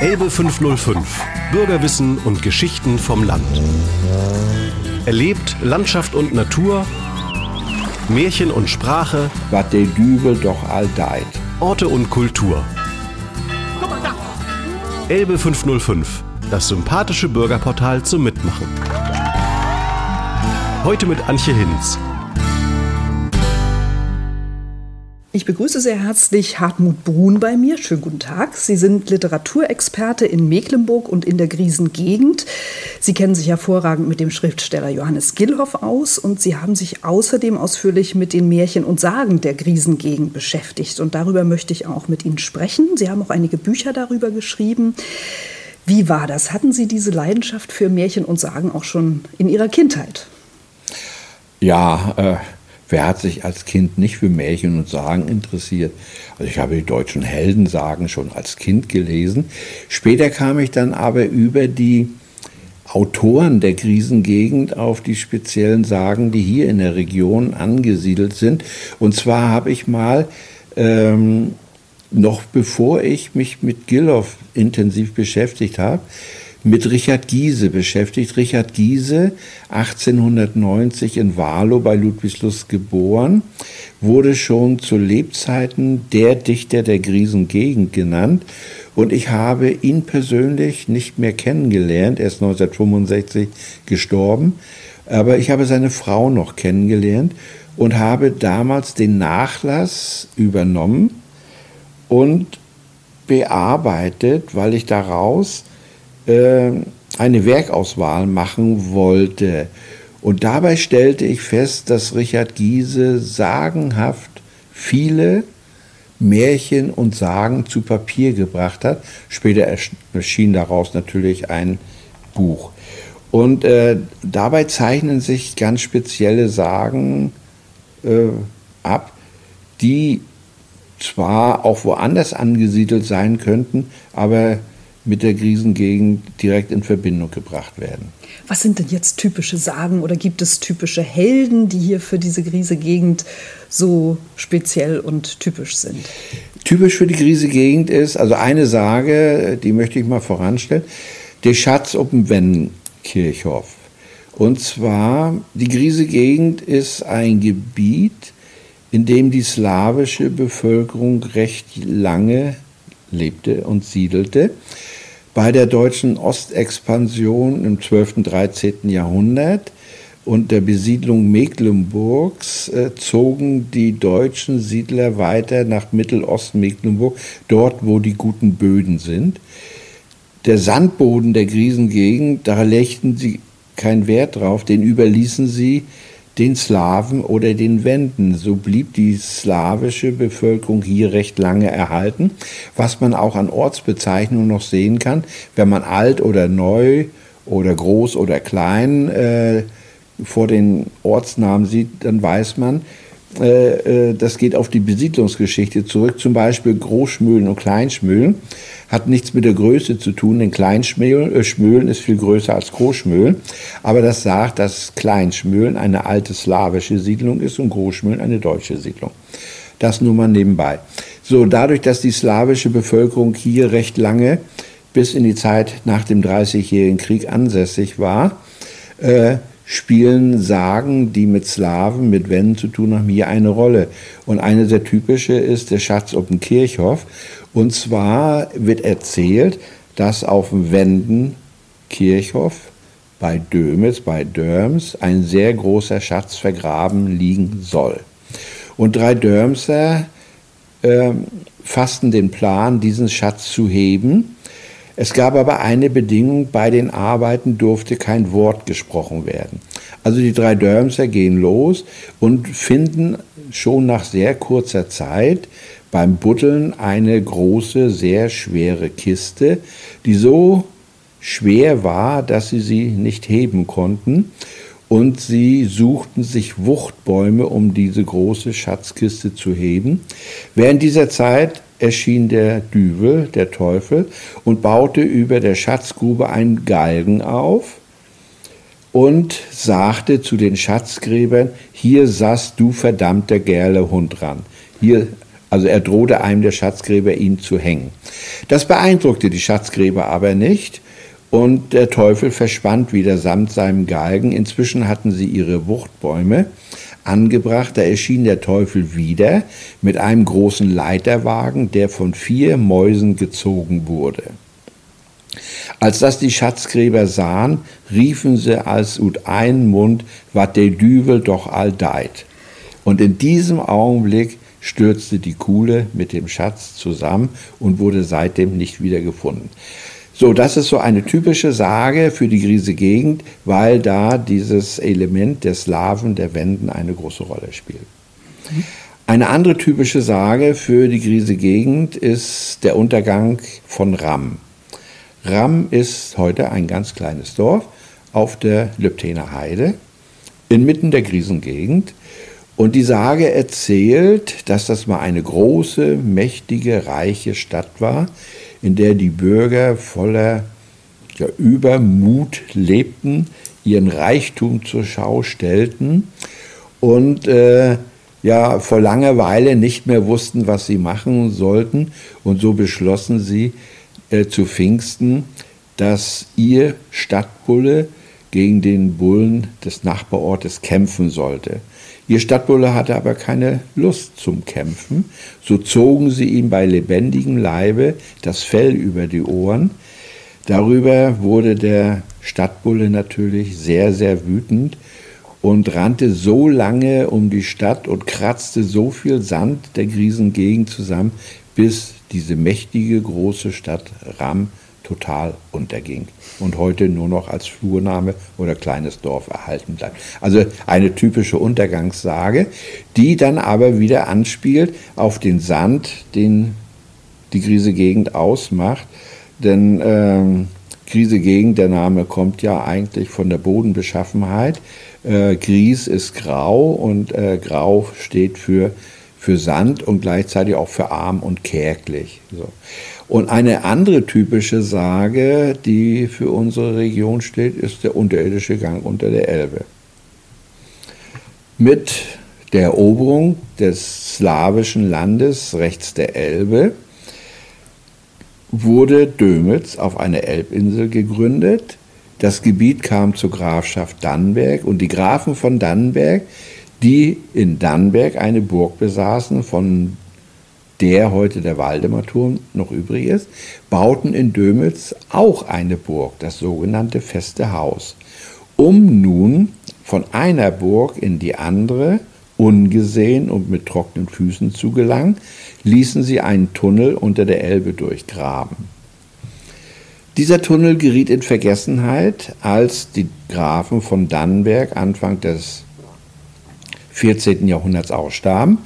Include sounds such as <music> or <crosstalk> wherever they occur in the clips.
Elbe 505. Bürgerwissen und Geschichten vom Land. Erlebt Landschaft und Natur, Märchen und Sprache, was der Dübel doch all deit. Orte und Kultur. Elbe 505. Das sympathische Bürgerportal zum Mitmachen. Heute mit Antje Hinz. Ich begrüße sehr herzlich Hartmut Brun bei mir. Schönen guten Tag. Sie sind Literaturexperte in Mecklenburg und in der Griesengegend. Sie kennen sich hervorragend mit dem Schriftsteller Johannes Gillhoff aus und Sie haben sich außerdem ausführlich mit den Märchen und Sagen der Griesengegend beschäftigt. Und darüber möchte ich auch mit Ihnen sprechen. Sie haben auch einige Bücher darüber geschrieben. Wie war das? Hatten Sie diese Leidenschaft für Märchen und Sagen auch schon in Ihrer Kindheit? Ja, äh, wer hat sich als Kind nicht für Märchen und Sagen interessiert? Also ich habe die deutschen Heldensagen schon als Kind gelesen. Später kam ich dann aber über die Autoren der Krisengegend auf die speziellen Sagen, die hier in der Region angesiedelt sind. Und zwar habe ich mal ähm, noch bevor ich mich mit Gilloff intensiv beschäftigt habe, mit Richard Giese beschäftigt. Richard Giese, 1890 in Warlow bei Ludwigslust geboren, wurde schon zu Lebzeiten der Dichter der Griesengegend genannt. Und ich habe ihn persönlich nicht mehr kennengelernt. Er ist 1965 gestorben. Aber ich habe seine Frau noch kennengelernt und habe damals den Nachlass übernommen und bearbeitet, weil ich daraus äh, eine Werkauswahl machen wollte. Und dabei stellte ich fest, dass Richard Giese sagenhaft viele Märchen und Sagen zu Papier gebracht hat. Später erschien daraus natürlich ein Buch. Und äh, dabei zeichnen sich ganz spezielle Sagen äh, ab, die zwar auch woanders angesiedelt sein könnten, aber mit der Krisengegend direkt in Verbindung gebracht werden. Was sind denn jetzt typische Sagen oder gibt es typische Helden, die hier für diese Krisegegend so speziell und typisch sind? Typisch für die Krisegegend ist, also eine Sage, die möchte ich mal voranstellen, der Schatz um den Wendenkirchhof. Und zwar, die Krisegegend ist ein Gebiet, in dem die slawische Bevölkerung recht lange lebte und siedelte. Bei der deutschen Ostexpansion im 12. und 13. Jahrhundert und der Besiedlung Mecklenburgs äh, zogen die deutschen Siedler weiter nach Mittelost-Mecklenburg, dort wo die guten Böden sind. Der Sandboden der Griesengegend, da legten sie keinen Wert drauf, den überließen sie den Slawen oder den Wenden. So blieb die slawische Bevölkerung hier recht lange erhalten, was man auch an Ortsbezeichnungen noch sehen kann, wenn man alt oder neu oder groß oder klein äh, vor den Ortsnamen sieht, dann weiß man, das geht auf die Besiedlungsgeschichte zurück. Zum Beispiel Großschmühlen und Kleinschmühlen hat nichts mit der Größe zu tun, denn Kleinschmühlen äh, ist viel größer als Großschmühlen. Aber das sagt, dass Kleinschmühlen eine alte slawische Siedlung ist und Großschmühlen eine deutsche Siedlung. Das nur mal nebenbei. So, dadurch, dass die slawische Bevölkerung hier recht lange bis in die Zeit nach dem Dreißigjährigen Krieg ansässig war, äh, spielen Sagen, die mit Slawen, mit Wenden zu tun haben, hier eine Rolle. Und eine sehr typische ist der Schatz auf dem Kirchhof. Und zwar wird erzählt, dass auf dem Wenden Kirchhof bei Dömitz, bei Dörms, ein sehr großer Schatz vergraben liegen soll. Und drei Dörmser äh, fassten den Plan, diesen Schatz zu heben es gab aber eine Bedingung, bei den Arbeiten durfte kein Wort gesprochen werden. Also die drei Dörmser gehen los und finden schon nach sehr kurzer Zeit beim Buddeln eine große, sehr schwere Kiste, die so schwer war, dass sie sie nicht heben konnten. Und sie suchten sich Wuchtbäume, um diese große Schatzkiste zu heben. Während dieser Zeit erschien der Düvel, der Teufel, und baute über der Schatzgrube einen Galgen auf und sagte zu den Schatzgräbern, hier saß du verdammter Gerle Hund ran. Hier Also er drohte einem der Schatzgräber, ihn zu hängen. Das beeindruckte die Schatzgräber aber nicht und der Teufel verschwand wieder samt seinem Galgen. Inzwischen hatten sie ihre Wuchtbäume angebracht. Da erschien der Teufel wieder mit einem großen Leiterwagen, der von vier Mäusen gezogen wurde. Als das die Schatzgräber sahen, riefen sie als ut einen Mund, wat der Düvel doch all deit. Und in diesem Augenblick stürzte die Kuhle mit dem Schatz zusammen und wurde seitdem nicht wieder gefunden. So, das ist so eine typische Sage für die Griese Gegend, weil da dieses Element der Slawen, der Wenden eine große Rolle spielt. Eine andere typische Sage für die Griese Gegend ist der Untergang von Ram. Ram ist heute ein ganz kleines Dorf auf der Lübtener Heide inmitten der Griesengegend. Und die Sage erzählt, dass das mal eine große, mächtige, reiche Stadt war, in der die Bürger voller ja, Übermut lebten, ihren Reichtum zur Schau stellten und äh, ja vor Langeweile nicht mehr wussten, was sie machen sollten. Und so beschlossen sie äh, zu Pfingsten, dass ihr Stadtbulle gegen den Bullen des Nachbarortes kämpfen sollte. Ihr Stadtbulle hatte aber keine Lust zum Kämpfen, so zogen sie ihm bei lebendigem Leibe das Fell über die Ohren. Darüber wurde der Stadtbulle natürlich sehr, sehr wütend und rannte so lange um die Stadt und kratzte so viel Sand der Griesengegend zusammen, bis diese mächtige große Stadt Ram total unterging und heute nur noch als Flurname oder kleines Dorf erhalten bleibt. Also eine typische Untergangssage, die dann aber wieder anspielt auf den Sand, den die Griese Gegend ausmacht. Denn ähm, Griese Gegend, der Name kommt ja eigentlich von der Bodenbeschaffenheit. Äh, Gries ist grau und äh, grau steht für, für Sand und gleichzeitig auch für arm und kärglich. So. Und eine andere typische Sage, die für unsere Region steht, ist der unterirdische Gang unter der Elbe. Mit der Eroberung des slawischen Landes rechts der Elbe wurde Dömitz auf einer Elbinsel gegründet. Das Gebiet kam zur Grafschaft Dannenberg und die Grafen von Dannenberg, die in Dannenberg eine Burg besaßen, von der heute der Waldemarturm noch übrig ist, bauten in Dömitz auch eine Burg, das sogenannte Feste Haus, um nun von einer Burg in die andere, ungesehen und mit trockenen Füßen zu gelangen, ließen sie einen Tunnel unter der Elbe durchgraben. Dieser Tunnel geriet in Vergessenheit, als die Grafen von Dannenberg Anfang des 14. Jahrhunderts ausstarben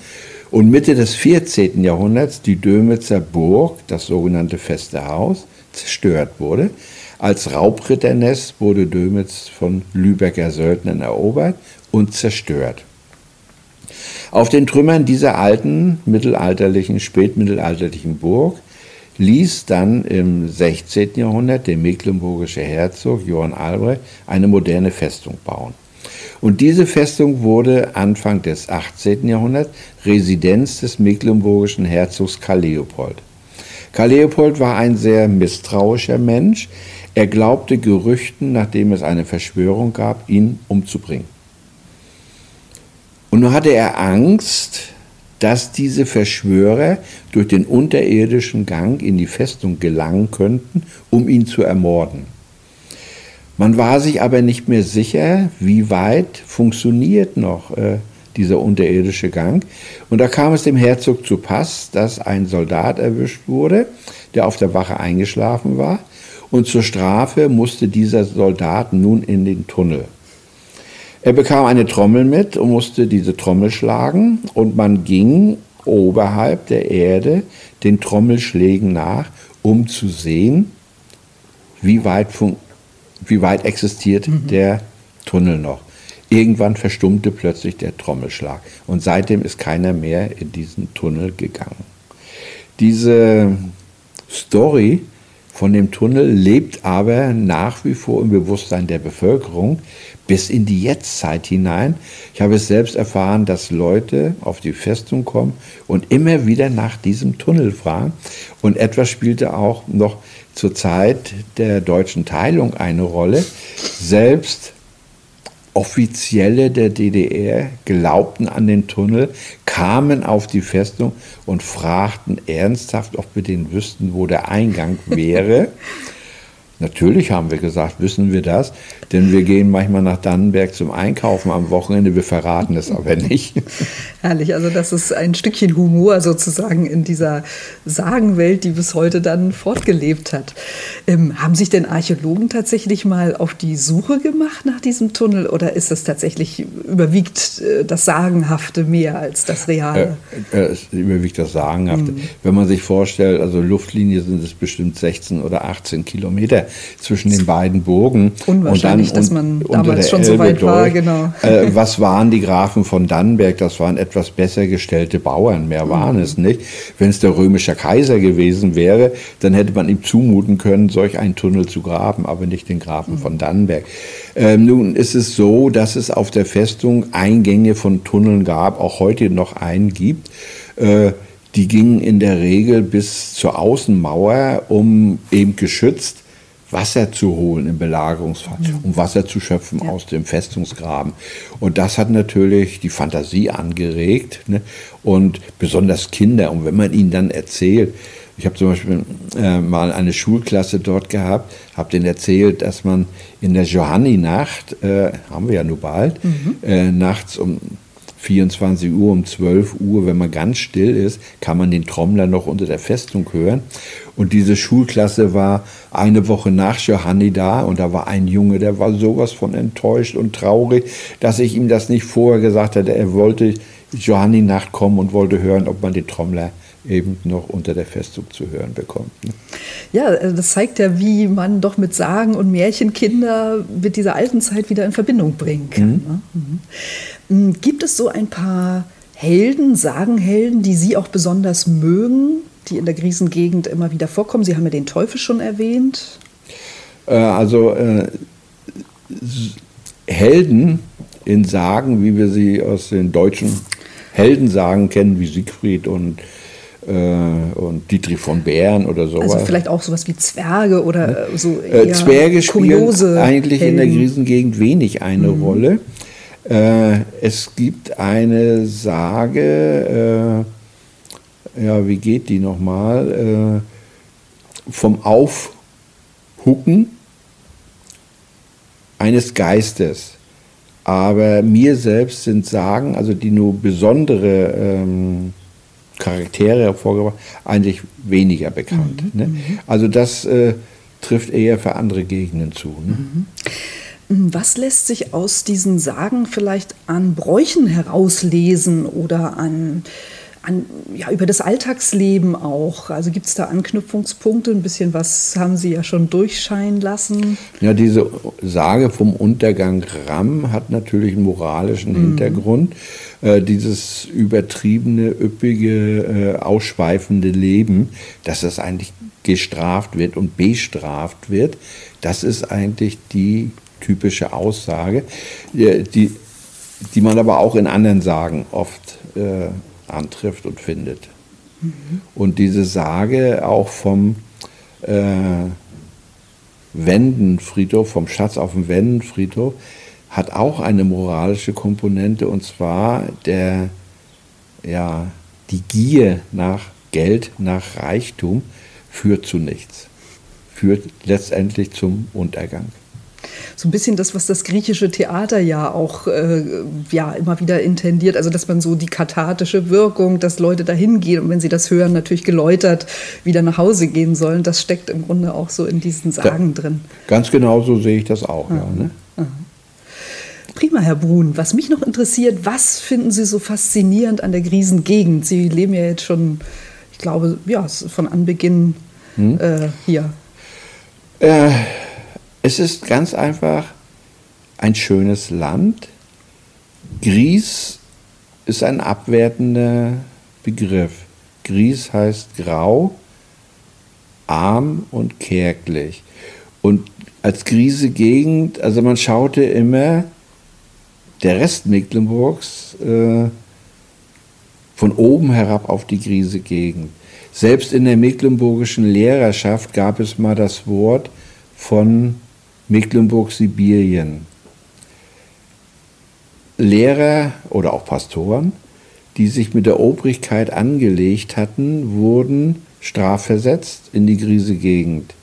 und Mitte des 14. Jahrhunderts die Dömitzer Burg, das sogenannte Feste Haus, zerstört wurde. Als Raubritternest wurde Dömitz von Lübecker Söldnern erobert und zerstört. Auf den Trümmern dieser alten mittelalterlichen, spätmittelalterlichen Burg ließ dann im 16. Jahrhundert der mecklenburgische Herzog Johann Albrecht eine moderne Festung bauen. Und diese Festung wurde Anfang des 18. Jahrhunderts Residenz des mecklenburgischen Herzogs Karl Leopold. Karl Leopold war ein sehr misstrauischer Mensch. Er glaubte Gerüchten, nachdem es eine Verschwörung gab, ihn umzubringen. Und nun hatte er Angst, dass diese Verschwörer durch den unterirdischen Gang in die Festung gelangen könnten, um ihn zu ermorden. Man war sich aber nicht mehr sicher, wie weit funktioniert noch äh, dieser unterirdische Gang. Und da kam es dem Herzog zu Pass, dass ein Soldat erwischt wurde, der auf der Wache eingeschlafen war. Und zur Strafe musste dieser Soldat nun in den Tunnel. Er bekam eine Trommel mit und musste diese Trommel schlagen. Und man ging oberhalb der Erde den Trommelschlägen nach, um zu sehen, wie weit funktioniert wie weit existiert mhm. der Tunnel noch. Irgendwann verstummte plötzlich der Trommelschlag und seitdem ist keiner mehr in diesen Tunnel gegangen. Diese Story von dem Tunnel lebt aber nach wie vor im Bewusstsein der Bevölkerung, bis in die Jetztzeit hinein. Ich habe es selbst erfahren, dass Leute auf die Festung kommen und immer wieder nach diesem Tunnel fragen. Und etwas spielte auch noch zur Zeit der deutschen Teilung eine Rolle. Selbst Offizielle der DDR glaubten an den Tunnel, kamen auf die Festung und fragten ernsthaft, ob wir den wüssten, wo der Eingang wäre. <laughs> Natürlich haben wir gesagt, wissen wir das, denn wir gehen manchmal nach Dannenberg zum Einkaufen am Wochenende, wir verraten es aber nicht. Herrlich, also das ist ein Stückchen Humor sozusagen in dieser Sagenwelt, die bis heute dann fortgelebt hat. Ähm, haben sich denn Archäologen tatsächlich mal auf die Suche gemacht nach diesem Tunnel oder ist das tatsächlich überwiegt äh, das Sagenhafte mehr als das Reale? Äh, äh, es überwiegt das Sagenhafte. Mhm. Wenn man sich vorstellt, also Luftlinie sind es bestimmt 16 oder 18 Kilometer zwischen den beiden Burgen. Unwahrscheinlich, und dann, dass man damals schon so weit war, genau. Äh, was waren die Grafen von Dannenberg? Das waren etwas besser gestellte Bauern, mehr waren mhm. es nicht. Wenn es der römische Kaiser gewesen wäre, dann hätte man ihm zumuten können, solch einen Tunnel zu graben, aber nicht den Grafen mhm. von Dannenberg. Ähm, nun ist es so, dass es auf der Festung Eingänge von Tunneln gab, auch heute noch einen gibt. Äh, die gingen in der Regel bis zur Außenmauer, um eben geschützt Wasser zu holen im Belagerungsfall, mhm. um Wasser zu schöpfen ja. aus dem Festungsgraben. Und das hat natürlich die Fantasie angeregt ne? und besonders Kinder. Und wenn man ihnen dann erzählt, ich habe zum Beispiel äh, mal eine Schulklasse dort gehabt, habe denen erzählt, dass man in der Johanni-Nacht, äh, haben wir ja nur bald, mhm. äh, nachts um 24 Uhr, um 12 Uhr, wenn man ganz still ist, kann man den Trommler noch unter der Festung hören. Und diese Schulklasse war eine Woche nach Johanni da und da war ein Junge, der war sowas von enttäuscht und traurig, dass ich ihm das nicht vorher gesagt hatte. Er wollte Johanni Nacht kommen und wollte hören, ob man den Trommler eben noch unter der Festung zu hören bekommt. Ne? Ja, äh, das zeigt ja, wie man doch mit Sagen und Märchenkinder mit dieser alten Zeit wieder in Verbindung bringen kann. Mhm. Ne? Mhm. Hm, gibt es so ein paar Helden, Sagenhelden, die Sie auch besonders mögen, die in der Griesengegend immer wieder vorkommen? Sie haben ja den Teufel schon erwähnt. Äh, also äh, Helden in Sagen, wie wir sie aus den deutschen Heldensagen kennen, wie Siegfried und äh, und Dietrich von Bären oder sowas. Also vielleicht auch sowas wie Zwerge oder ne? so äh, Zwerge spielen eigentlich Helden. in der Krisengegend wenig eine mhm. Rolle. Äh, es gibt eine Sage, äh, ja, wie geht die nochmal? Äh, vom Aufhucken eines Geistes. Aber mir selbst sind Sagen, also die nur besondere ähm, Charaktere hervorgebracht, eigentlich weniger bekannt. Mhm, ne? Mhm. Also das äh, trifft eher für andere Gegenden zu. Ne? Mhm. Was lässt sich aus diesen Sagen vielleicht an Bräuchen herauslesen oder an, an ja, über das Alltagsleben auch? Also gibt es da Anknüpfungspunkte? Ein bisschen was haben Sie ja schon durchscheinen lassen. Ja, diese Sage vom Untergang Ram hat natürlich einen moralischen mhm. Hintergrund. Äh, dieses übertriebene, üppige, äh, ausschweifende Leben, dass das eigentlich gestraft wird und bestraft wird, das ist eigentlich die typische Aussage, äh, die, die man aber auch in anderen Sagen oft äh, antrifft und findet. Mhm. Und diese Sage auch vom äh, Wendenfriedhof, vom Schatz auf dem Wendenfriedhof, hat auch eine moralische Komponente und zwar der, ja, die Gier nach Geld, nach Reichtum führt zu nichts, führt letztendlich zum Untergang so ein bisschen das, was das griechische Theater ja auch äh, ja, immer wieder intendiert. Also, dass man so die kathartische Wirkung, dass Leute dahin gehen und wenn sie das hören, natürlich geläutert wieder nach Hause gehen sollen. Das steckt im Grunde auch so in diesen Sagen drin. Ganz genau so sehe ich das auch. Ja, ne? Prima, Herr Brun. Was mich noch interessiert, was finden Sie so faszinierend an der Griesengegend? Sie leben ja jetzt schon, ich glaube, ja, von Anbeginn hm? äh, hier. Äh, es ist ganz einfach ein schönes Land. Gries ist ein abwertender Begriff. Gries heißt grau, arm und kärglich. Und als Griese Gegend, also man schaute immer der Rest Mecklenburgs äh, von oben herab auf die Griese Gegend. Selbst in der mecklenburgischen Lehrerschaft gab es mal das Wort von Mecklenburg-Sibirien. Lehrer oder auch Pastoren, die sich mit der Obrigkeit angelegt hatten, wurden strafversetzt in die Griese Gegend,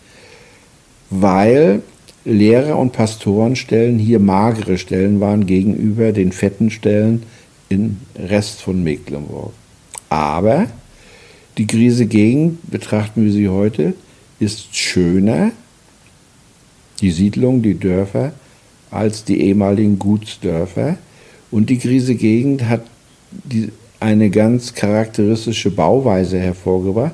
weil Lehrer- und Pastorenstellen hier magere Stellen waren gegenüber den fetten Stellen im Rest von Mecklenburg. Aber die Griese Gegend, betrachten wir sie heute, ist schöner, die Siedlung, die Dörfer, als die ehemaligen Gutsdörfer. Und die Griese Gegend hat die, eine ganz charakteristische Bauweise hervorgebracht.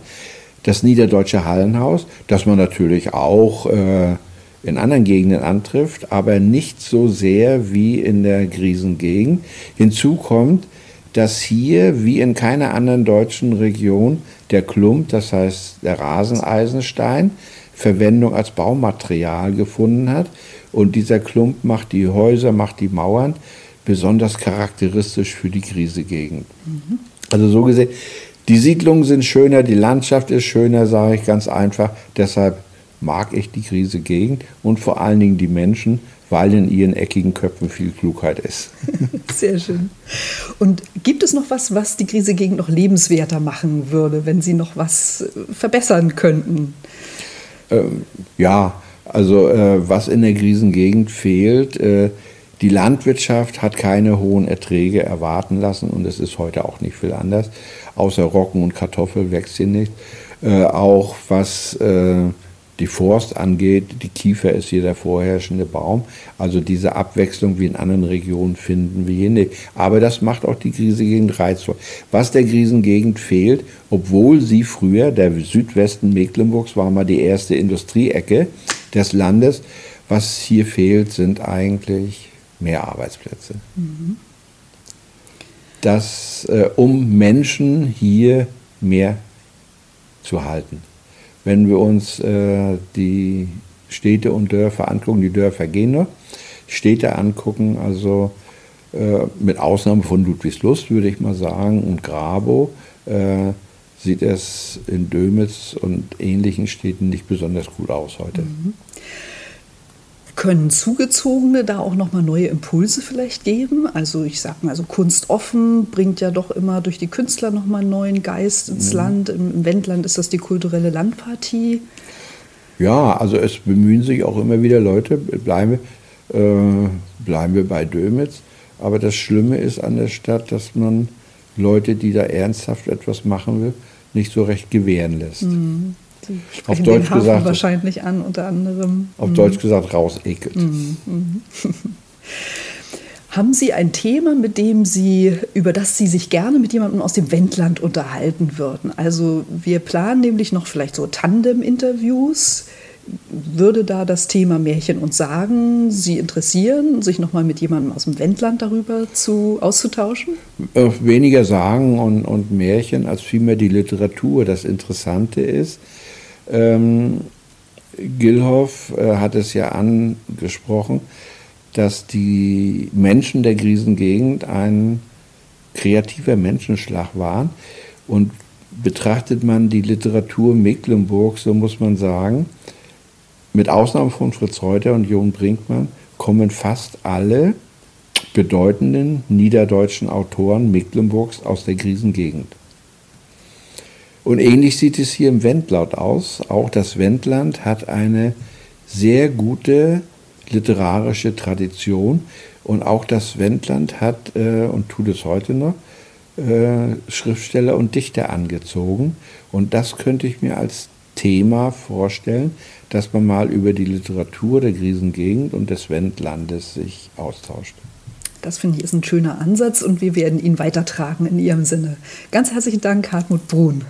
Das Niederdeutsche Hallenhaus, das man natürlich auch äh, in anderen Gegenden antrifft, aber nicht so sehr wie in der Griesengegend. Hinzu kommt, dass hier, wie in keiner anderen deutschen Region, der Klump, das heißt der Raseneisenstein, Verwendung als Baumaterial gefunden hat. Und dieser Klump macht die Häuser, macht die Mauern besonders charakteristisch für die Krisegegend. Mhm. Also so gesehen, die Siedlungen sind schöner, die Landschaft ist schöner, sage ich ganz einfach. Deshalb mag ich die Krisegegend und vor allen Dingen die Menschen, weil in ihren eckigen Köpfen viel Klugheit ist. <laughs> Sehr schön. Und gibt es noch was, was die Krisegegend noch lebenswerter machen würde, wenn Sie noch was verbessern könnten? Ähm, ja, also äh, was in der Krisengegend fehlt, äh, die Landwirtschaft hat keine hohen Erträge erwarten lassen und es ist heute auch nicht viel anders. Außer Roggen und Kartoffel wächst hier nicht. Äh, auch was äh, die Forst angeht, die Kiefer ist hier der vorherrschende Baum. Also diese Abwechslung wie in anderen Regionen finden wir hier nicht. Aber das macht auch die Krisengegend reizvoll. Was der Krisengegend fehlt, obwohl sie früher, der Südwesten Mecklenburgs war mal die erste Industrieecke des Landes, was hier fehlt, sind eigentlich mehr Arbeitsplätze. Mhm. Das, äh, um Menschen hier mehr zu halten. Wenn wir uns äh, die Städte und Dörfer angucken, die Dörfer gehen noch, Städte angucken, also äh, mit Ausnahme von Ludwigslust würde ich mal sagen und Grabow, äh, sieht es in Dömitz und ähnlichen Städten nicht besonders gut aus heute. Mhm. Können Zugezogene da auch nochmal neue Impulse vielleicht geben? Also ich sag mal, also Kunst offen bringt ja doch immer durch die Künstler nochmal einen neuen Geist ins mhm. Land. Im, Wendland ist das die kulturelle Landpartie. Ja, also es bemühen sich auch immer wieder Leute, bleiben, äh, bleiben wir bei Dömitz. Aber das Schlimme ist an der Stadt, dass man Leute, die da ernsthaft etwas machen will, nicht so recht gewähren lässt. Mhm auf Deutsch gesagt wahrscheinlich an unter anderem. Auf mhm. Deutsch gesagt raus ekelt. Mhm. mhm. <laughs> Haben Sie ein Thema, mit dem Sie, über das Sie sich gerne mit jemandem aus dem Wendland unterhalten würden? Also wir planen nämlich noch vielleicht so Tandem-Interviews. Würde da das Thema Märchen und Sagen Sie interessieren, sich nochmal mit jemandem aus dem Wendland darüber zu, auszutauschen? Äh, weniger Sagen und, und Märchen als vielmehr die Literatur. Das Interessante ist, ähm, Gilhoff äh, hat es ja angesprochen, dass die Menschen der Griesengegend ein kreativer Menschenschlag waren. Und betrachtet man die Literatur Mecklenburg, so muss man sagen, mit Ausnahme von Fritz Reuter und Jon Brinkmann kommen fast alle bedeutenden niederdeutschen Autoren Mecklenburgs aus der Griesengegend. Und ähnlich sieht es hier im Wendlaut aus. Auch das Wendland hat eine sehr gute literarische Tradition. Und auch das Wendland hat, äh, und tut es heute noch, äh, Schriftsteller und Dichter angezogen. Und das könnte ich mir als Thema vorstellen, dass man mal über die Literatur der Griesengegend und des Wendlandes sich austauscht. Das finde ich ist ein schöner Ansatz und wir werden ihn weitertragen in Ihrem Sinne. Ganz herzlichen Dank, Hartmut Brun.